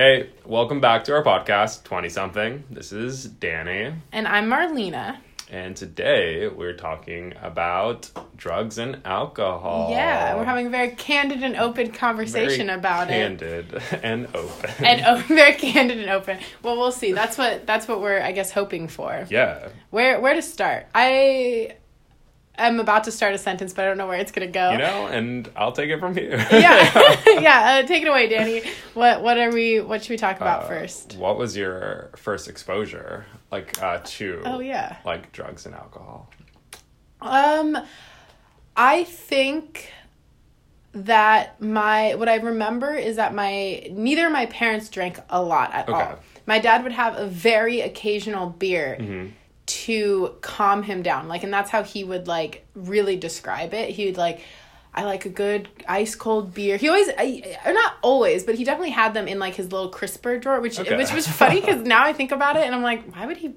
Hey, welcome back to our podcast, 20 something. This is Danny, And I'm Marlena. and today we're talking about drugs and alcohol. Yeah, we're having a very candid and open Very conversation about it. candid and open. And oh, very candid and open. Well, we'll see. That's what that's what we're I guess hoping for. yeah. Where where to start? I am about to start a sentence, but I don't know where it's gonna go. You know, and I'll take it from here. yeah, yeah. Uh, take it away, Danny. What what are we? What should we talk about Uh, first? What was your first exposure, like, uh, to, Oh yeah. like, drugs and alcohol? Um, I think that my what I remember is that my neither of my parents drank a lot at Okay. all. My dad would have a very occasional beer Mm-hmm. To calm him down, like, and that's how he would like really describe it. He would like. I like a good ice cold beer. He always, I, or not always, but he definitely had them in like his little crisper drawer, which Okay. which was funny because now I think about it and I'm like, why would he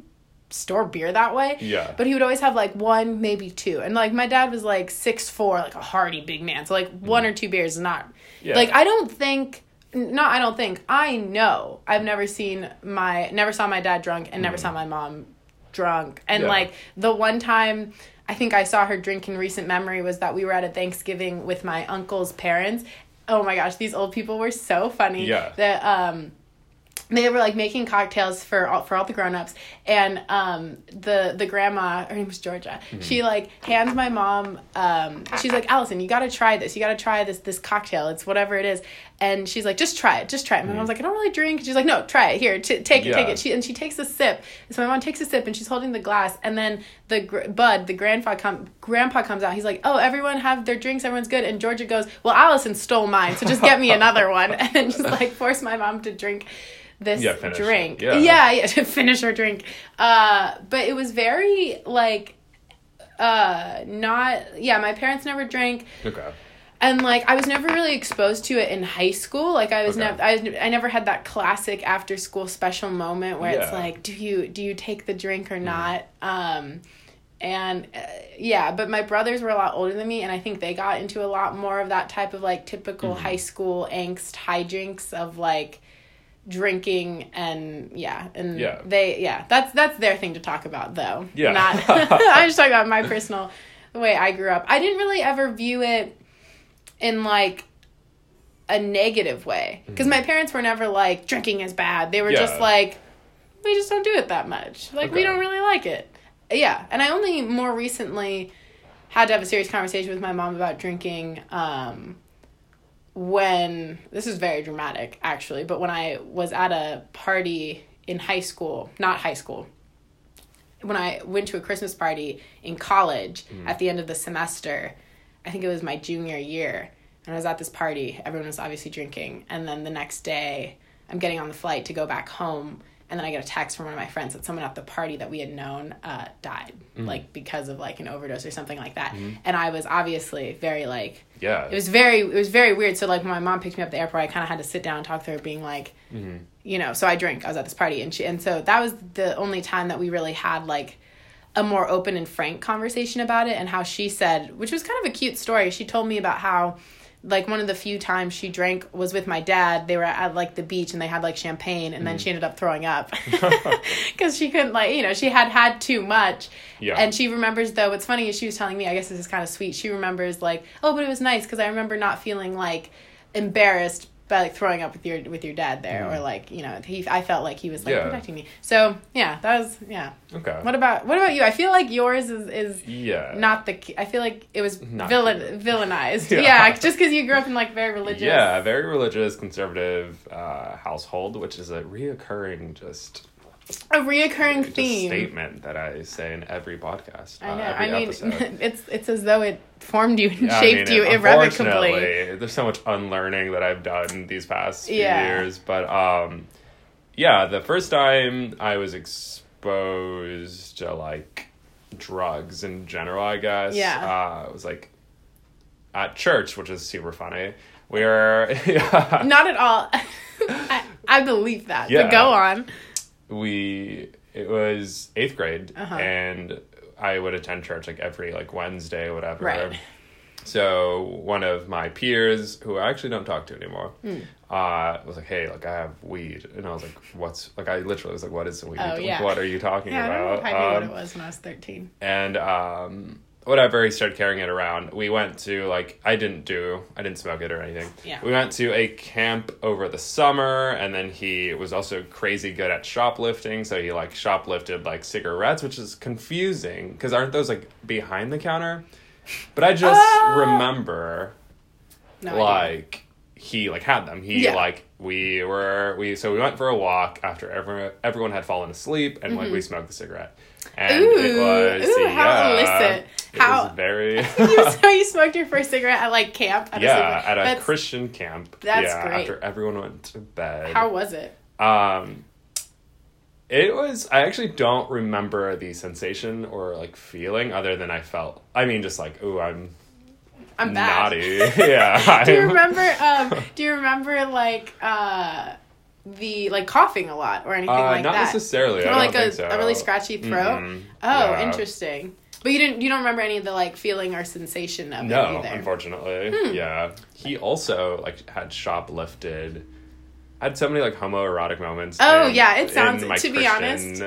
store beer that way? Yeah. But he would always have like one, maybe two. And like my dad was like six four, like a hearty big man. So like one or two beers is not Mm-hmm. Yeah. like I don't think no, I don't think. I know. I've never seen my never saw my dad drunk and never saw my mom drunk. And Mm-hmm. Yeah. like the one time I think I saw her drink in recent memory was that we were at a Thanksgiving with my uncle's parents. Oh my gosh, these old people were so funny. Yeah. That um they were like making cocktails for all for all the grown-ups and um the the grandma her name was georgia she like hands my mom um she's like allison you gotta try this you gotta try this this cocktail it's whatever it is and she's like just try it just try it. My mom's like i don't really drink. She's like no try it. Here t- take it take it. She, and she takes a sip. So my mom takes a sip and she's holding the glass and then the gr- bud the grandpa come grandpa comes out. He's like oh everyone have their drinks. Everyone's good. And georgia goes well allison stole mine so just get me another one. And then just like force my mom to drink this Yeah, drink. Yeah. Yeah. yeah, to finish her drink. Uh, but it was very like uh not yeah, my parents never drank. Okay. And like I was never really exposed to it in high school. Like I was Okay. never I, I never had that classic after school special moment where it's like do you do you take the drink or not? Um and uh, yeah, but my brothers were a lot older than me and I think they got into a lot more of that type of like typical high school angst high hijinks of like drinking and yeah and Yeah. they yeah that's that's their thing to talk about though Yeah. not i'm just talking about my personal the way i grew up i didn't really ever view it in like a negative way. Because my parents were never like drinking is bad. They were Mm-hmm. Yeah. just like we just don't do it that much. Like we don't really like it. Yeah. And i only more recently had to have a serious conversation with my mom about drinking um when this is very dramatic actually but when i was at a party in high school not high school when i went to a christmas party in college at the end of the semester i think it was my junior year and i was at this party. Everyone was obviously drinking. And then the next day i'm getting on the flight to go back home and then i get a text from one of my friends that someone at the party that we had known uh, died mm. like because of like an overdose or something like that. Mm-hmm. And i was obviously very like Yeah. it was very it was very weird. So like when my mom picked me up at the airport. I kind of had to sit down and talk to her being like mm-hmm. you know so i drank. I was at this party. And she and so that was the only time that we really had like a more open and frank conversation about it and how she said which was kind of a cute story. She told me about how like one of the few times she drank was with my dad. They were at like the beach and they had like champagne and then mm. she ended up throwing up because she couldn't like you know she had had too much. Yeah. and she remembers though what's funny is she was telling me i guess this is kind of sweet she remembers like oh but it was nice because i remember not feeling like embarrassed by like throwing up with your with your dad there or like you know he i felt like he was like. Yeah. protecting me so yeah that was yeah okay. what about what about you i feel like yours is is yeah. not the i feel like it was Not villain cute. villainized Yeah. yeah, just because you grew up in like very religious Yeah, very religious, conservative uh, household, which is a reoccurring just, a reoccurring theme statement that I say in every podcast. I uh, know. every I mean, episode. it's it's as though it formed you and Yeah, I shaped mean, you irrevocably. unfortunately, There's so much unlearning that I've done these past few Yeah. years, but um, yeah, the first time I was exposed to like drugs in general, I guess. Yeah. uh, it was like at church, which is super funny. We are yeah, Not at all. I, I believe that. Yeah. But go on. We it was eighth grade Uh-huh. and I would attend church like every like Wednesday, whatever. Right. so one of my peers, who I actually don't talk to anymore, Hmm. uh, was like, "Hey, like I have weed," and I was like, "What's like?" I literally was like, "What is weed? Oh, Like, what are you talking Yeah, I about?" if I knew what Um, it was when I was 13. and um, whatever, he started carrying it around. We went to like I didn't do, I didn't smoke it or anything. Yeah. We went to a camp over the summer, and then he was also crazy good at shoplifting. So he like shoplifted like cigarettes, which is confusing because aren't those like behind the counter? But I just Oh. remember No idea. like he like had them. He Yeah. like we were we so we went for a walk after everyone everyone had fallen asleep and like we smoked the cigarette. And it Mm-hmm. Ooh, was ooh, how yeah, illicit. How- was very you, so you smoked your first cigarette at like camp? At yeah a at a That's- Christian camp. that's yeah, great. after everyone went to bed. How was it? Um, it was. I actually don't remember the sensation or like feeling, other than I felt. I mean, just like, ooh, I'm I'm bad. naughty. yeah. do you remember? Um, do you remember like uh, the like coughing a lot or anything Uh, like not that? Not necessarily. Or like a, so. a really scratchy throat. Mhm. Oh, Yeah. interesting. But you didn't. You don't remember any of the like feeling or sensation of it No, unfortunately. Hmm. Yeah. He also like had shoplifted. Had so many like homoerotic moments. Oh, in- yeah, it sounds- to be honest,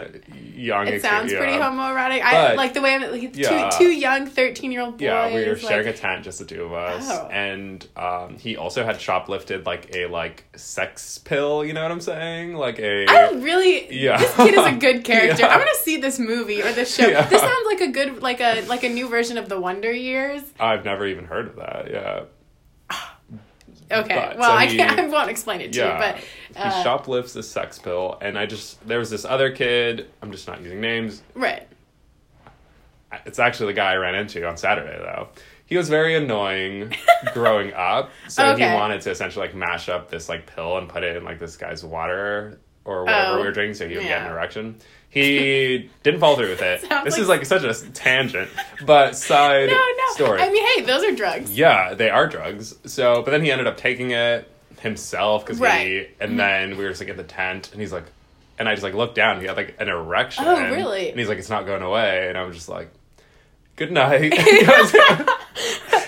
Young It sounds yeah. pretty homoerotic. I like the way I'm, like, Yeah. two two young thirteen year old boys. Yeah, we were like, sharing a tent, just the two of us, Oh. and um, he also had shoplifted like a like sex pill. You know what I'm saying? Like a I'm really. Yeah. This kid is a good character. Yeah. I'm gonna see this movie or this show. This sounds like a good, like a like a new version of the Wonder Years. I've never even heard of that. Yeah, Okay. But, well, so I he- can't. I won't explain it to yeah. you, but uh, he shoplifts a sex pill, and I just there was this other kid. I'm just not using names. right. It's actually the guy I ran into on Saturday though. He was very annoying growing up, so Okay. he wanted to essentially like mash up this like pill and put it in like this guy's water or whatever Oh, we were drinking, so he would get an erection. He didn't follow through with it. This like- is like such a tangent, but side No, no. story. I mean, hey, those are drugs. yeah, they are drugs. So, but then he ended up taking it himself because Right. Mm-hmm. he, and then we were just like in the tent, and he's like, and I just like looked down, he had like an erection. Oh, really? And he's like, it's not going away, and I'm just like, good night.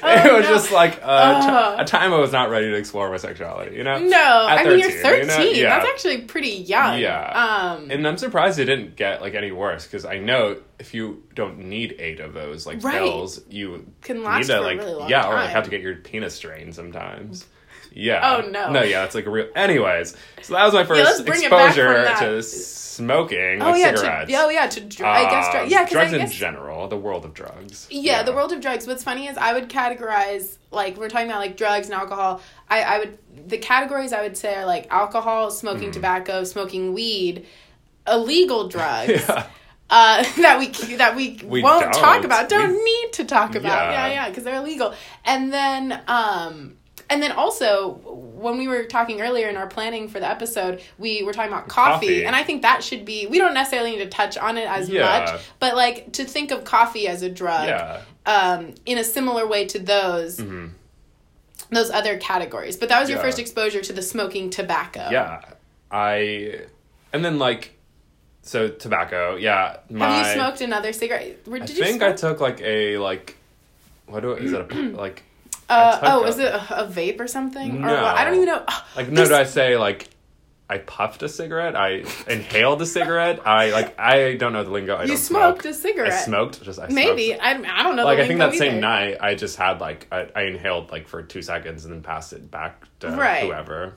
Because it Oh, was no. just like a, Oh. t- a time I was not ready to explore my sexuality, you know? No, At I mean you're 13, you know? Yeah. That's actually pretty young. Yeah. Um. And I'm surprised it didn't get like any worse because I know if you don't need eight of those like Right. pills, you Can need last to for a like really long yeah, or like have to get your penis drained sometimes. Yeah. Oh, no. No, yeah, it's like a real. Anyways, so that was my first bring it back from exposure to smoking oh with yeah. cigarettes. To, oh yeah. To dr- I guess Um, drugs. Yeah, drugs guess in general, the world of drugs. Yeah, the world of drugs. What's funny is I would categorize like we're talking about like drugs and alcohol. I, I would the categories I would say are like alcohol, smoking Mm-hmm. tobacco, smoking weed, illegal drugs. Yeah. Uh, that we that we, We won't don't. talk about, don't We- need to talk about, Yeah. yeah, yeah, because they're illegal. And then, um, and then also when we were talking earlier in our planning for the episode, we were talking about coffee, Coffee. and I think that should be. We don't necessarily need to touch on it as Yeah. much, but like to think of coffee as a drug Yeah. um, in a similar way to those those other categories. But that was your Mm-hmm. Yeah. first exposure to the smoking tobacco. Yeah. I and then like so tobacco, yeah. My, Have you smoked another cigarette? Where- I you think smoke? I took like a like what do I, is it a like uh, oh, a- is it a, a vape or something? Or No. what? I don't even know. like no did I say like I puffed a cigarette, I inhaled a cigarette, I like I don't know the lingo. I you smoked smoke. a cigarette. I smoked just I Maybe smoked. I, I don't know. like I think that same night I just had like I, I inhaled like for two seconds and then passed it back to Right. whoever.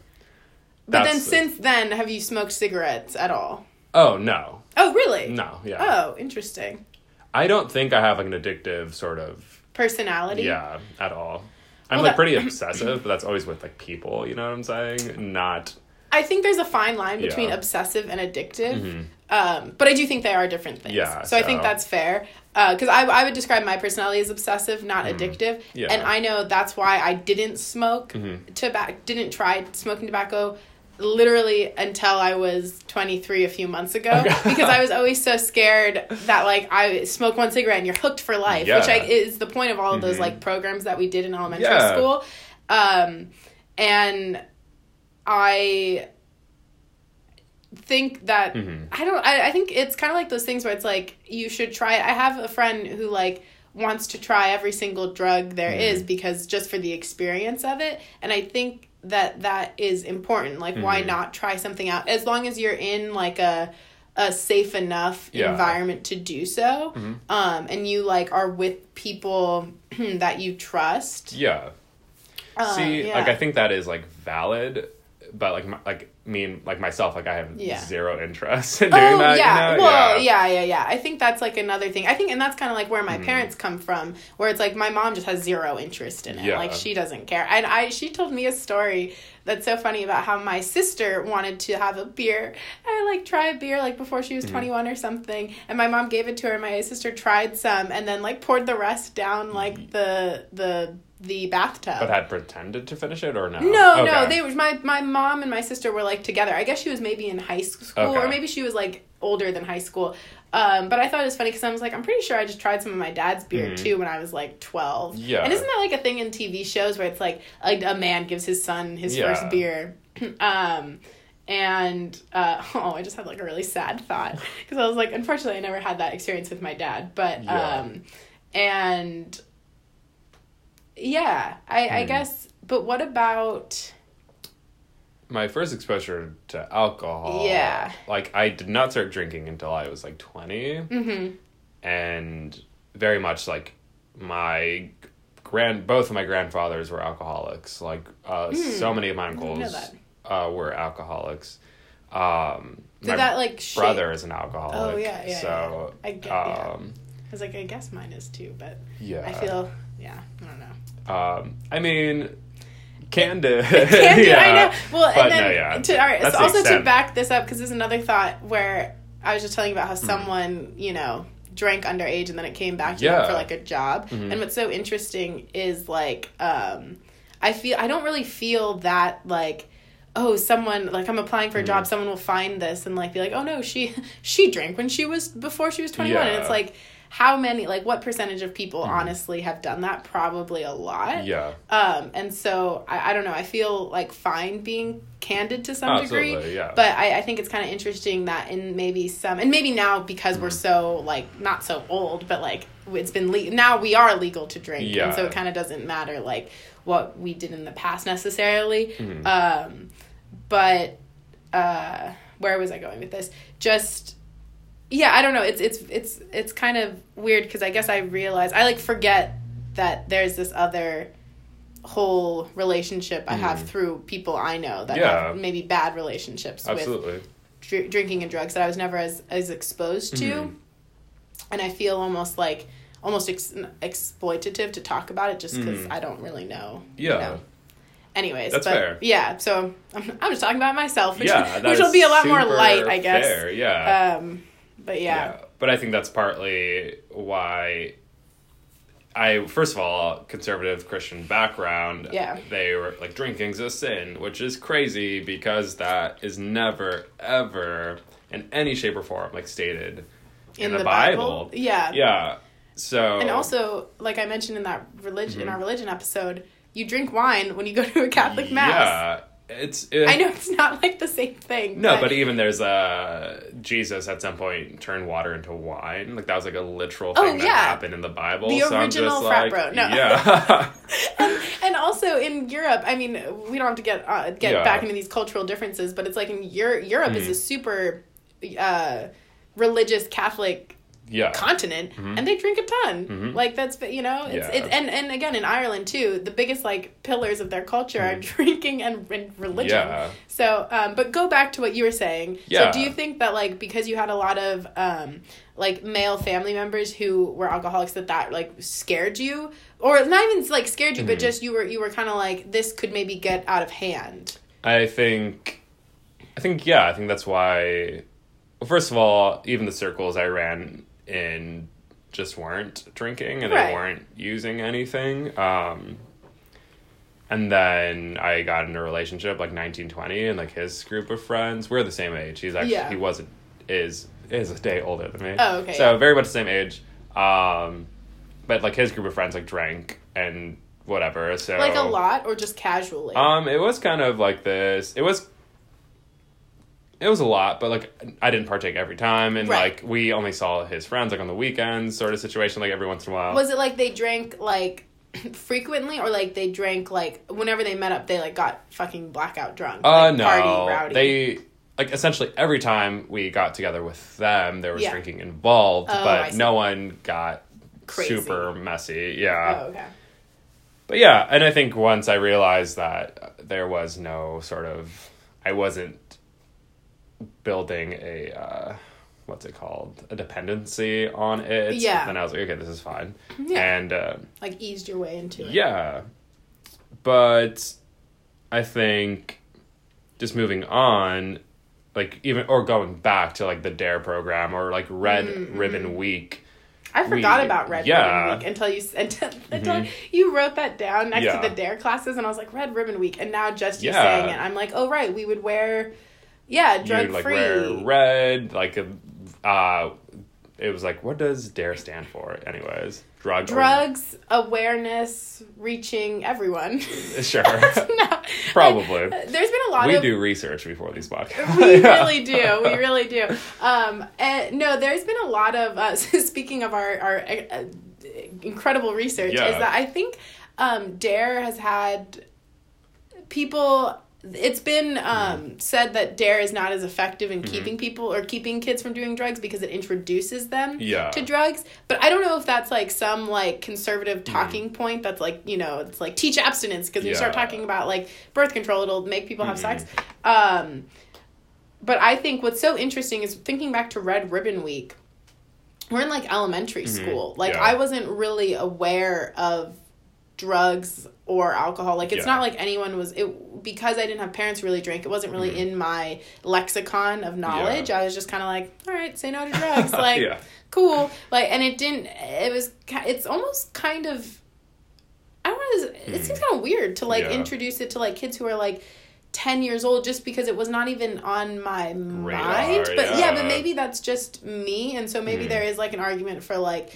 But then That's- since then, have you smoked cigarettes at all? Oh no. Oh, really? No, yeah. Oh, interesting. I don't think I have like an addictive sort of Personality. Yeah, at all. I'm Well, like that- pretty obsessive, but that's always with like people. You know what I'm saying? Not. I think there's a fine line between Yeah. obsessive and addictive. Um, but I do think they are different things. Yeah, So, I think that's fair. Because I, I would describe my personality as obsessive, not addictive. Mm-hmm. Yeah. Mm-hmm. And I know that's why I didn't smoke tobacco, didn't try smoking tobacco literally until I was 23 a few months ago because I was always so scared that like I smoke one cigarette and you're hooked for life, which I, is the point of all of those like programs that we did in elementary Yeah. school. Um, and I think that Mm-hmm. I don't I, I think it's kind of like those things where it's like you should try it. I have a friend who like wants to try every single drug there Mm-hmm. is because just for the experience of it. And I think that that is important. Like, why Mm-hmm. not try something out as long as you're in like a a safe enough Yeah. Mm-hmm. environment to do so, um, and you like are with people that you trust. Yeah. Uh, See, yeah. like I think that is like valid, but like my, like me and like myself, like I have Yeah. zero interest in doing Oh that. yeah, you know? well, yeah. yeah, yeah, I think that's like another thing. I think, and that's kind of like where Mm-hmm. my parents come from, where it's like my mom just has zero interest in it. Yeah. Like she doesn't care. And I, she told me a story that's so funny about how my sister wanted to have a beer. I like try a beer like before she was Mm-hmm. twenty one or something, and my mom gave it to her. and My sister tried some, and then like poured the rest down like the the the bathtub. But had pretended to finish it or no? No, no, they were my my mom and my sister were like together. I guess she was maybe in high school, Okay. or maybe she was like older than high school. Um, but I thought it was funny because I was like, I'm pretty sure I just tried some of my dad's beer too when I was like 12. Mm-hmm. Yeah. and isn't that like a thing in TV shows where it's like like a man gives his son his Yeah. first beer? um, and uh, oh, I just had like a really sad thought because I was like, unfortunately, I never had that experience with my dad, but Yeah. um, and yeah, I, Hmm. I guess. But what about? my first exposure to alcohol. Yeah. Like I did not start drinking until I was like 20 Mm-hmm. and very much like my grand both of my grandfathers were alcoholics. Like uh, so many of my Hmm. uncles uh, were alcoholics. Um, Did my that like shape- brother is an alcoholic. Oh, yeah, yeah, So yeah. I get- yeah. um, I was like, I guess mine is too, but yeah. I feel yeah, I don't know. Um, I mean. Can't do, yeah. I know. Well, But and then no, yeah. to, all right, That's so also to back this up because there's another thought where I was just telling you about how Hmm. someone you know drank underage and then it came back to them for like a job. Mm-hmm. And what's so interesting is like um, I feel I don't really feel that like. Oh, someone like I'm applying for a job. Someone will find this and like be like, "Oh no, she she drank when she was before she was 21." And it's like, how many like what percentage of people honestly have done that? Probably a lot. Mm-hmm. Yeah. Um, and so I, I don't know. I feel like fine being candid to some degree. Absolutely, yeah. But I, I think it's kind of interesting that in maybe some, and maybe now because we're Mm-hmm. so like not so old, but like it's been le- now we are legal to drink, and so it kind of doesn't matter like what we did in the past necessarily. Mm-hmm. Um, but uh, where was I going with this? Just yeah, I don't know. It's it's it's it's kind of weird because I guess I realize I like forget that there's this other whole relationship I have through people I know that. Yeah. have maybe bad relationships with Absolutely. dr- drinking and drugs that I was never as as exposed to, Mm-hmm. and I feel almost like almost ex- exploitative to talk about it just because Mhm. I don't really know. Yeah. You know. Anyways, That's but fair. yeah, so I'm, I'm just talking about myself, which, yeah, which will be a lot more light, I guess. Fair. Yeah. Um, but yeah. yeah. But I think that's partly why I first of all, conservative Christian background. Yeah. They were like drinking's a sin, which is crazy because that is never ever in any shape or form like stated in, the, Bible. Yeah. Yeah. So And also, like I mentioned in that religion Mm-hmm. in our religion episode, you drink wine when you go to a Catholic mass. Yeah. It's it, I know it's not like the same thing. No, but even there's uh Jesus at some point turned water into wine. Like that was like a literal Oh, thing that yeah. happened in the Bible. The so original frat like, bro. No. Yeah. and, and also in Europe, I mean, we don't have to get uh, get Yeah. Back into these cultural differences, but it's like in Europe, Europe is a super uh, religious Catholic yeah. continent, and they drink a ton. Like that's you know, it's, Mm-hmm. Yeah. it's and and again in Ireland too, the biggest like pillars of their culture are drinking and, and religion. Mm-hmm. Yeah. So, um, but go back to what you were saying. Yeah. So, do you think that like because you had a lot of um, like male family members who were alcoholics that that like scared you, or not even like scared you, but Mm-hmm. just you were you were kind of like this could maybe get out of hand. I think, I think, yeah, I think that's why. Well, first of all, even the circles I ran in just weren't drinking and Right. they weren't using anything. Um, and then I got into a relationship like nineteen twenty, and like his group of friends, we're the same age. He's actually Yeah. he wasn't is is a day older than me. Oh, okay, So yeah. very much the same age. Um, but like his group of friends like drank and whatever. So Like a lot, or just casually. um, it was kind of like this. It was it was a lot, but like I didn't partake every time, and Right. like we only saw his friends like on the weekends, sort of situation, like every once in a while. Was it like they drank like frequently, or like they drank like whenever they met up, they like got fucking blackout drunk? uh, like, no, party rowdy. they like essentially every time we got together with them, there was Yeah. drinking involved, Oh, I but see. no one got Crazy. super messy. Yeah, Oh, okay. But yeah, and I think once I realized that there was no sort of, I wasn't building a, uh, what's it called, a dependency on it. Yeah. Then I was like, okay, this is fine. Yeah. And uh, Like eased your way into it. yeah, but I think just moving on, like even or going back to like the Dare program or like Red Mm-hmm. Ribbon Week. I forgot We- about Red yeah. Mm-hmm. Ribbon Week until you until, until you wrote that down next Yeah. to the Dare classes, and I was like Red Ribbon Week, and now just you Yeah. saying it, I'm like, oh right, we would wear, yeah, drug you like free. wear red like uh it was like what does dare stand for anyways drug Drugs awareness reaching everyone. sure no, Probably. There's been a lot we of do research before these podcasts we really do. We really do. Um, and no, there's been a lot of. Uh, speaking of our our uh, incredible research, Yeah. is that I think um, Dare has had people. It's been um, said that Dare is not as effective in keeping people or keeping kids from doing drugs because it introduces them Yeah. to drugs. But I don't know if that's like some like conservative Mm-hmm. talking point that's like you know it's like teach abstinence because when you start talking about like birth control, it'll make people have Mm-hmm. sex. Um, but I think what's so interesting is thinking back to Red Ribbon Week. We're in like elementary school. Like Mm-hmm. Yeah. I wasn't really aware of drugs or alcohol. Like it's Yeah. not like anyone was it because I didn't have parents who really drink. It wasn't really in my lexicon of knowledge. Mm-hmm. Yeah. I was just kind of like, all right, say no to drugs. Like Yeah. cool. Like and it didn't. It was. It's almost kind of. I don't know. It seems kind of weird to like Hmm. Introduce it to like kids who are like. 10 years old just because it was not even on my mind but yeah. yeah. but maybe that's just me and so Hmm. maybe there is like an argument for like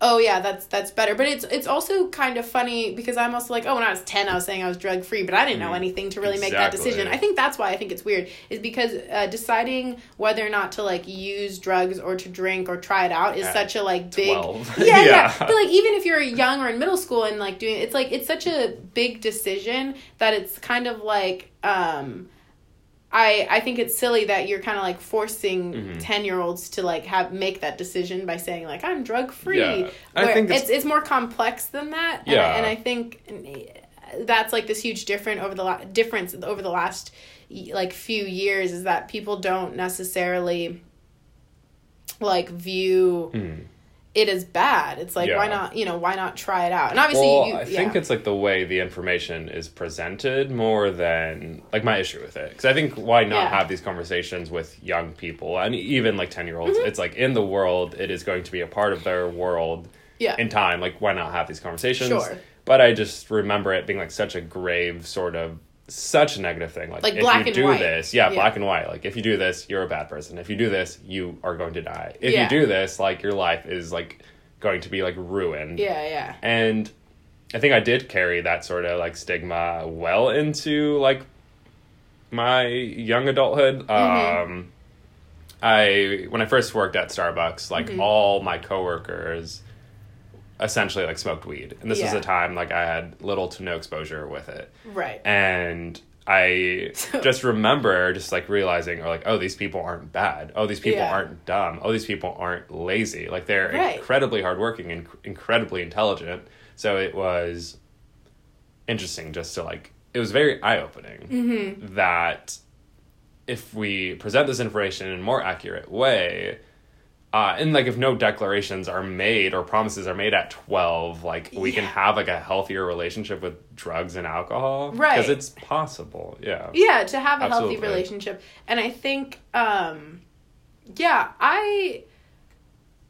oh yeah that's that's better but it's it's also kind of funny because i'm also like oh when i was 10 i was saying i was drug free but i didn't know anything to really make that decision i think that's why i think it's weird is because uh, deciding whether or not to like use drugs or to drink or try it out is At such a like big 12. yeah, yeah Yeah. but like even if you're young or in middle school and like doing it's like it's such a big decision that it's kind of like um I I think it's silly that you're kind of like forcing Mm-hmm. 10 year olds to like have make that decision by saying like I'm drug free. Yeah. I think it's, it's- it's more complex than that. And, Yeah. I, and I think that's like this huge different over the la- difference over the last like few years is that people don't necessarily like view it as bad. It's like why Mm-hmm. Not, you know, why not try it out? And obviously well, you I think it's like the way the information is presented more than like my issue with it. Because I think why not Yeah. have these conversations with young people and even like ten year olds? Mm-hmm. It's like in the world, it is going to be a part of their world. Yeah. In time, like why not have these conversations? Sure. But I just remember it being like such a grave sort of such a negative thing. Like, Like if black you and do white. this, yeah, Yeah. black and white. Like if you do this, you're a bad person. If you do this, you are going to die. If Yeah. you do this, like your life is like going to be like ruined. Yeah, yeah. And I think I did carry that sort of like stigma well into like my young adulthood. Mm-hmm. Um I when I first worked at Starbucks, like Mm-hmm. all my coworkers essentially like smoked weed. And this was a time like I had little to no exposure with it. Right. And I just remember just like realizing, or like, oh, these people aren't bad. Oh, these people Yeah. aren't dumb. Oh, these people aren't lazy. Like they're Right. incredibly hardworking and incredibly intelligent. So it was interesting just to like, it was very eye opening Mm-hmm. that if we present this information in a more accurate way, uh, and like if no declarations are made or promises are made at 12 like we can have like a healthier relationship with drugs and alcohol. Right. because it's possible yeah. Yeah to have a Absolutely. healthy relationship. And i think um yeah i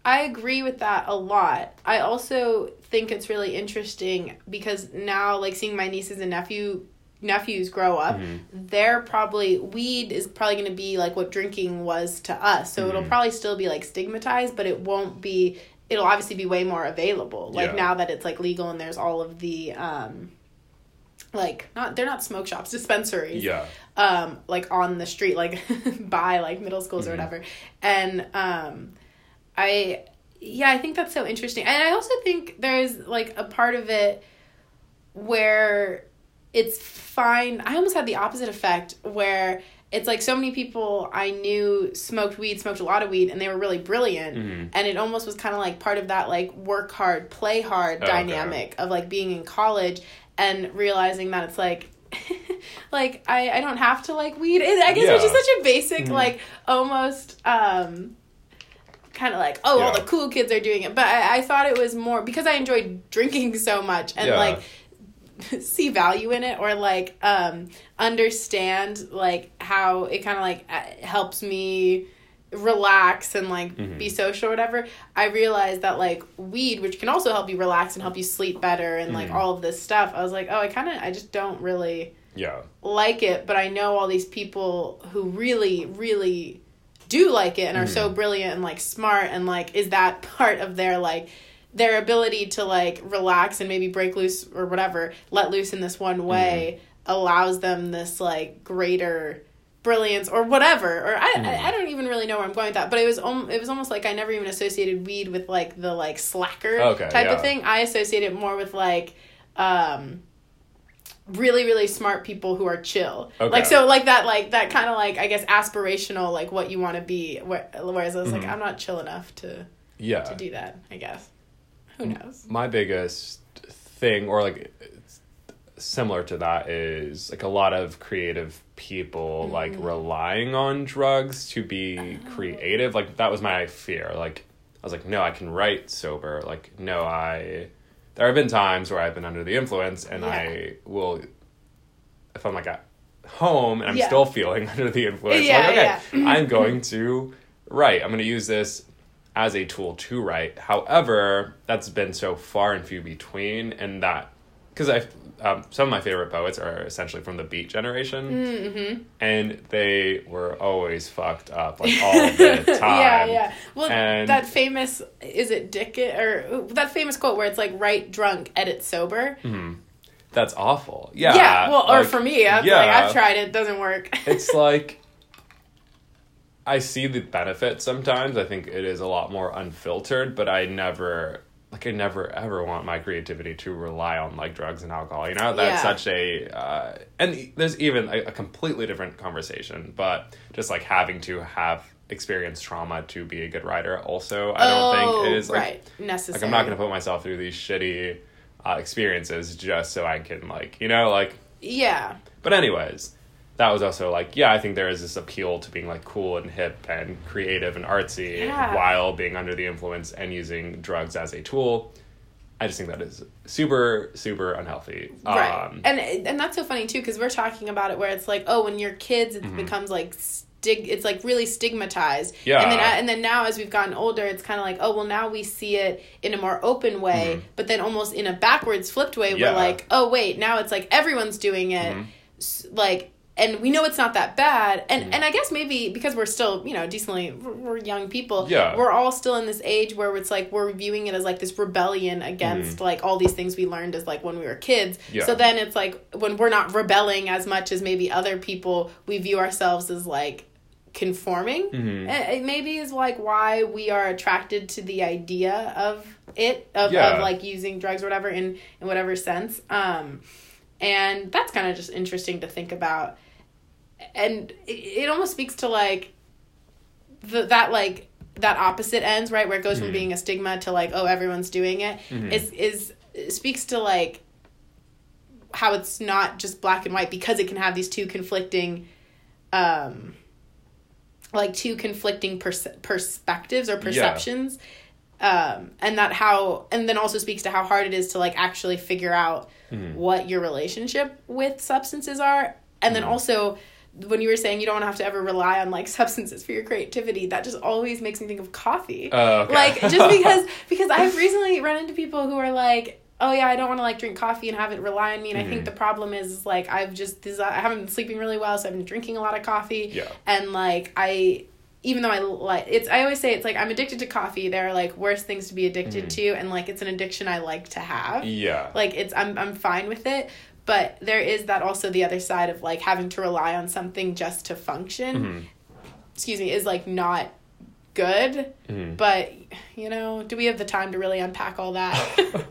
i agree with that a lot. I also think it's really interesting because now like seeing my nieces and nephew nephews grow up Mm-hmm. they're probably weed is probably going to be like what drinking was to us so Mm-hmm. it'll probably still be like stigmatized but it won't be it'll obviously be way more available like Yeah. now that it's like legal and there's all of the um like not they're not smoke shops dispensaries yeah um like on the street like by like middle schools or whatever and um i yeah i think that's so interesting and i also think there's like a part of it where it's fine i almost had the opposite effect where it's like so many people I knew smoked weed, smoked a lot of weed, and they were really brilliant. Mhm. And it almost was kind of like part of that like work hard, play hard Oh, okay. dynamic of like being in college and realizing that it's like. like I, I don't have to like weed. It, I guess it's just Yeah. such a basic Mhm. like almost um kind of like oh all the cool kids are doing it but I, I thought it was more because i enjoyed drinking so much and Yeah. like see value in it or like um understand like how it kind of like uh, helps me relax and like Mhm. be social or whatever i realized that like weed which can also help you relax and help you sleep better and like Mhm. all of this stuff i was like oh i kind of i just don't really Yeah. like it, but I know all these people who really, really do like it and are so brilliant and like smart and like is that part of their like their ability to like relax and maybe break loose or whatever, let loose in this one way allows them this like greater brilliance or whatever or I, I Mhm. I don't even really know where I'm going with that but it was om- it was almost like I never even associated weed with like the like slacker Okay, type yeah. of thing I associate it more with like um really really smart people who are chill Okay. like so like that like that kind of like i guess aspirational like what you want to be where, whereas i was like Mhm. i'm not chill enough to Yeah. to do that i guess who knows my biggest thing or like similar to that is like a lot of creative people like Mm-hmm. relying on drugs to be Oh. creative like that was my fear like i was like no i can write sober like no i there have been times where i've been under the influence and Yeah. i will if i'm like at home and i'm Yeah. still feeling under the influence Yeah, like okay i'm going to write i'm going to use this as a tool to write. However, that's been so far and few between, and that because I um, some of my favorite poets are essentially from the Beat generation, mm-hmm. and they were always fucked up like all the time. yeah yeah. well And- that famous is it dickens or that famous quote where it's like write drunk edit sober Mhm. That's awful. Yeah. yeah well or for me that's yeah. like i've tried it doesn't work it's like I see the benefit sometimes. I think it is a lot more unfiltered, but I never like I never ever want my creativity to rely on like drugs and alcohol. You know, that's Yeah. such a uh, and there's even a, a completely different conversation, but just like having to have experienced trauma to be a good writer also I don't oh, think is like right necessary like I'm not going to put myself through these shitty uh, experiences just so I can like, you know, like yeah but anyways, that was also like, yeah, I think there is this appeal to being like cool and hip and creative and artsy Yeah. while being under the influence and using drugs as a tool. I just think that is super, super unhealthy. right Um, and and that's so funny too because we're talking about it where it's like oh when you're kids it mm-hmm. becomes like stig it's like really stigmatized Yeah. and then and then now as we've gotten older it's kind of like oh well now we see it in a more open way mm-hmm. but then almost in a backwards flipped way Yeah. we're like oh wait now it's like everyone's doing it mm-hmm. S- like and we know it's not that bad and and i guess maybe because we're still you know decently we're, young people Yeah. we're all still in this age where it's like we're viewing it as like this rebellion against like all these things we learned as like when we were kids Yeah. so then it's like when we're not rebelling as much as maybe other people we view ourselves as like conforming Mhm. It maybe is like why we are attracted to the idea of it of, Yeah. of like using drugs or whatever in in whatever sense um and that's kind of just interesting to think about and it, it almost speaks to like the that like that opposite ends right where it goes from Mhm. being a stigma to like oh everyone's doing it Mhm. is is it speaks to like how it's not just black and white because it can have these two conflicting um like two conflicting pers- perspectives or perceptions um and that how and then also speaks to how hard it is to like actually figure out Mhm. what your relationship with substances are and then Mhm. also when you were saying you don't have to ever rely on like substances for your creativity that just always makes me think of coffee Oh, okay. like just because because I've recently run into people who are like, oh yeah, I don't want to like drink coffee and have it rely on me. And I think Mhm. the problem is like I've just I haven't been sleeping really well, so I've been drinking a lot of coffee. Yeah. And like I, even though I like it's, I always say it's like I'm addicted to coffee. There are like worse things to be addicted Mhm. to, and like it's an addiction I like to have. yeah. Like it's I'm I'm fine with it. But there is that also the other side of like having to rely on something just to function. Mm-hmm. Excuse me, is like not good. Mm-hmm. But you know, do we have the time to really unpack all that?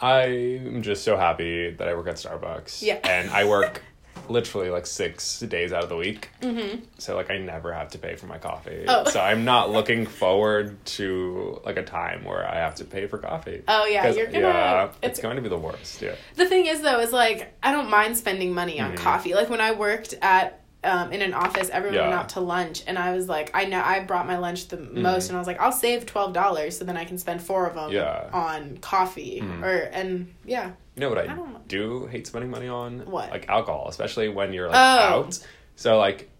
I'm just so happy that I work at Starbucks. Yeah. And I work literally like six days out of the week. mm-hmm. So like I never have to pay for my coffee. Oh. So I'm not looking forward to like a time where I have to pay for coffee. Oh yeah, you're gonna. yeah, it's, it's going to be the worst. Yeah. the thing is though, is like I don't mind spending money on Mhm. coffee. Like when I worked at um, in an office, everyone went out to lunch, and I was like, I know I brought my lunch the most, and I was like, I'll save twelve dollars, so then I can spend four of them Mm-hmm. Yeah. on coffee, Mhm. or and yeah, You know what I, I don't- do hate spending money on? What? Like alcohol, especially when you're like Oh. out. So like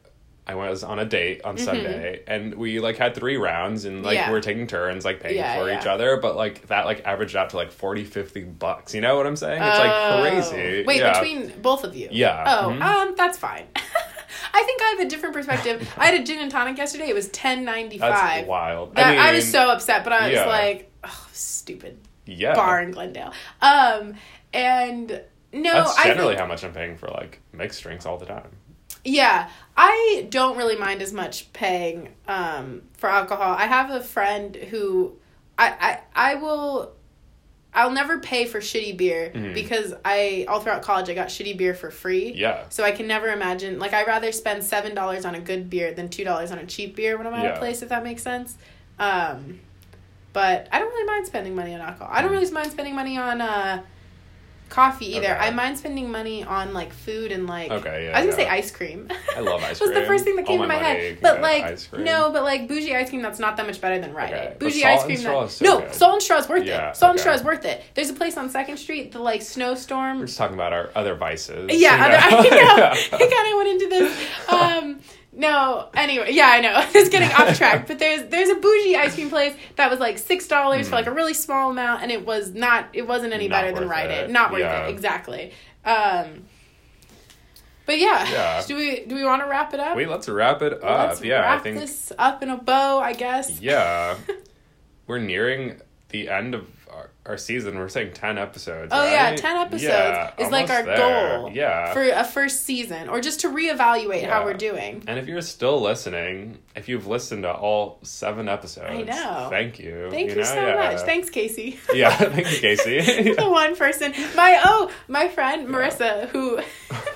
I was on a date on Mhm. Sunday and we like had three rounds and like Yeah. we were taking turns like paying Yeah, for yeah. each other, but like that like averaged out to like 40 50 bucks. You know what I'm saying? It's Oh. like crazy. Wait, yeah. between both of you? Yeah. Oh, Mhm. um, that's fine. I think I have a different perspective. I had a gin and tonic yesterday. It was ten ninety That's five. wild. That, I, mean, was so upset, but I was yeah. like, oh, stupid yeah. bar in Glendale. Um, and no, That's I generally think, how much I'm paying for like mixed drinks all the time. yeah, I don't really mind as much paying um for alcohol. I have a friend who I I I will. I'll never pay for shitty beer Mhm. because I all throughout college I got shitty beer for free. Yeah. So I can never imagine like I'd rather spend seven dollars on a good beer than two dollars on a cheap beer when I'm at Yeah. a place if that makes sense. Um, but I don't really mind spending money on alcohol. I don't Mm. really mind spending money on uh, coffee either. Okay. I mind spending money on like food and like Okay, yeah, I was gonna yeah. say ice cream. I love ice cream. was the first thing that came to my my head. But like ice cream. no, but like bougie ice cream that's not that much better than Rite Aid. Okay, but Bougie ice cream Straw that, is so no good. salt and straw is worth Yeah, it. Salt and straw is worth it. There's a place on Second Street, the like snowstorm We're just talking about our other vices. yeah, other, I know. Yeah. I kind of went into this. Um, no, anyway, yeah, I know. It's getting off track, but there's there's a bougie ice cream place that was like six dollars for like a really small amount, and it was not it wasn't any Hmm. Not better than Rite Aid. it. Not worth Yeah. it, exactly. Um, but yeah, Yeah. do we do we want to wrap it up? Wait, let's wrap it up. Let's yeah, wrap I think this up in a bow, I guess. yeah. We're nearing the end of our, season. We're saying 10 episodes. Oh yeah, ten episodes Yeah, is like our there. goal Yeah. for a first season, or just to reevaluate how we're doing. and if you're still listening, if you've listened to all seven episodes, I know. Thank you. Thank you, know? so Yeah. much. Thanks, Casey. Yeah, thank you, Casey. the one person my oh my friend marissa who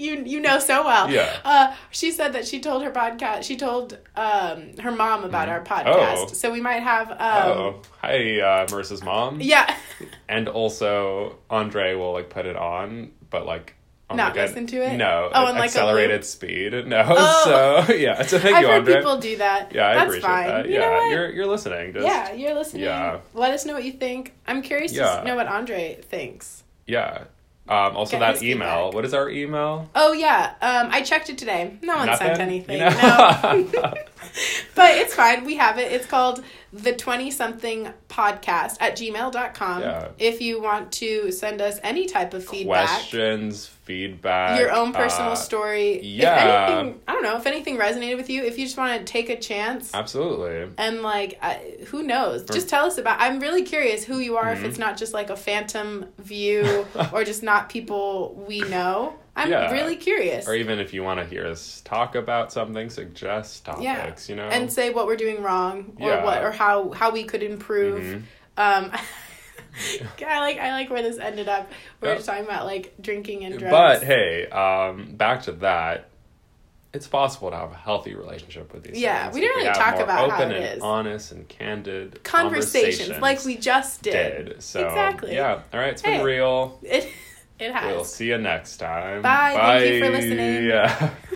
you you know so well Yeah. uh she said that she told her podcast she told um her mom about our podcast Oh. so we might have um oh, hi, uh, Marissa's mom. yeah And also, Andre will like put it on, but like. on, Not listen to it? No, Oh, like, a accelerated speed. No, Oh. so yeah. So thank i've you, heard Andre. people do that Yeah, I that's appreciate fine that. you yeah, know what you're you're listening. Just, yeah you're listening Yeah. let us know what you think i'm curious Yeah. to know what andre thinks yeah. Um, also, Get that email. feedback. What is our email? oh yeah um i checked it today no one sent anything You know? no but it's fine. We have it. It's called the 20 something podcast at gmail.com. Yeah. If you want to send us any type of feedback, Questions, feedback, your own personal uh, story. yeah. If anything, I don't know, if anything resonated with you, if you just want to take a chance Absolutely. and like, uh, who knows? For- Just tell us about I'm really curious who you are if Mhm. it's not just like a phantom view or just not people we know. I'm Yeah. really curious. Or even if you want to hear us talk about something, suggest topics. Yeah. You know. and say what we're doing wrong or Yeah. what or how how we could improve. Mhm. Um, I like I like where this ended up. We were Yep. just talking about like drinking and drugs. But hey, um, back to that. It's possible to have a healthy relationship with these. Yeah, things we didn't really talk about how open it and is. honest and candid conversations, like we just did. did. So Exactly. yeah, all right, it's been Hey. real. It it has. We'll see you next time. Bye. Thank you for listening. Yeah.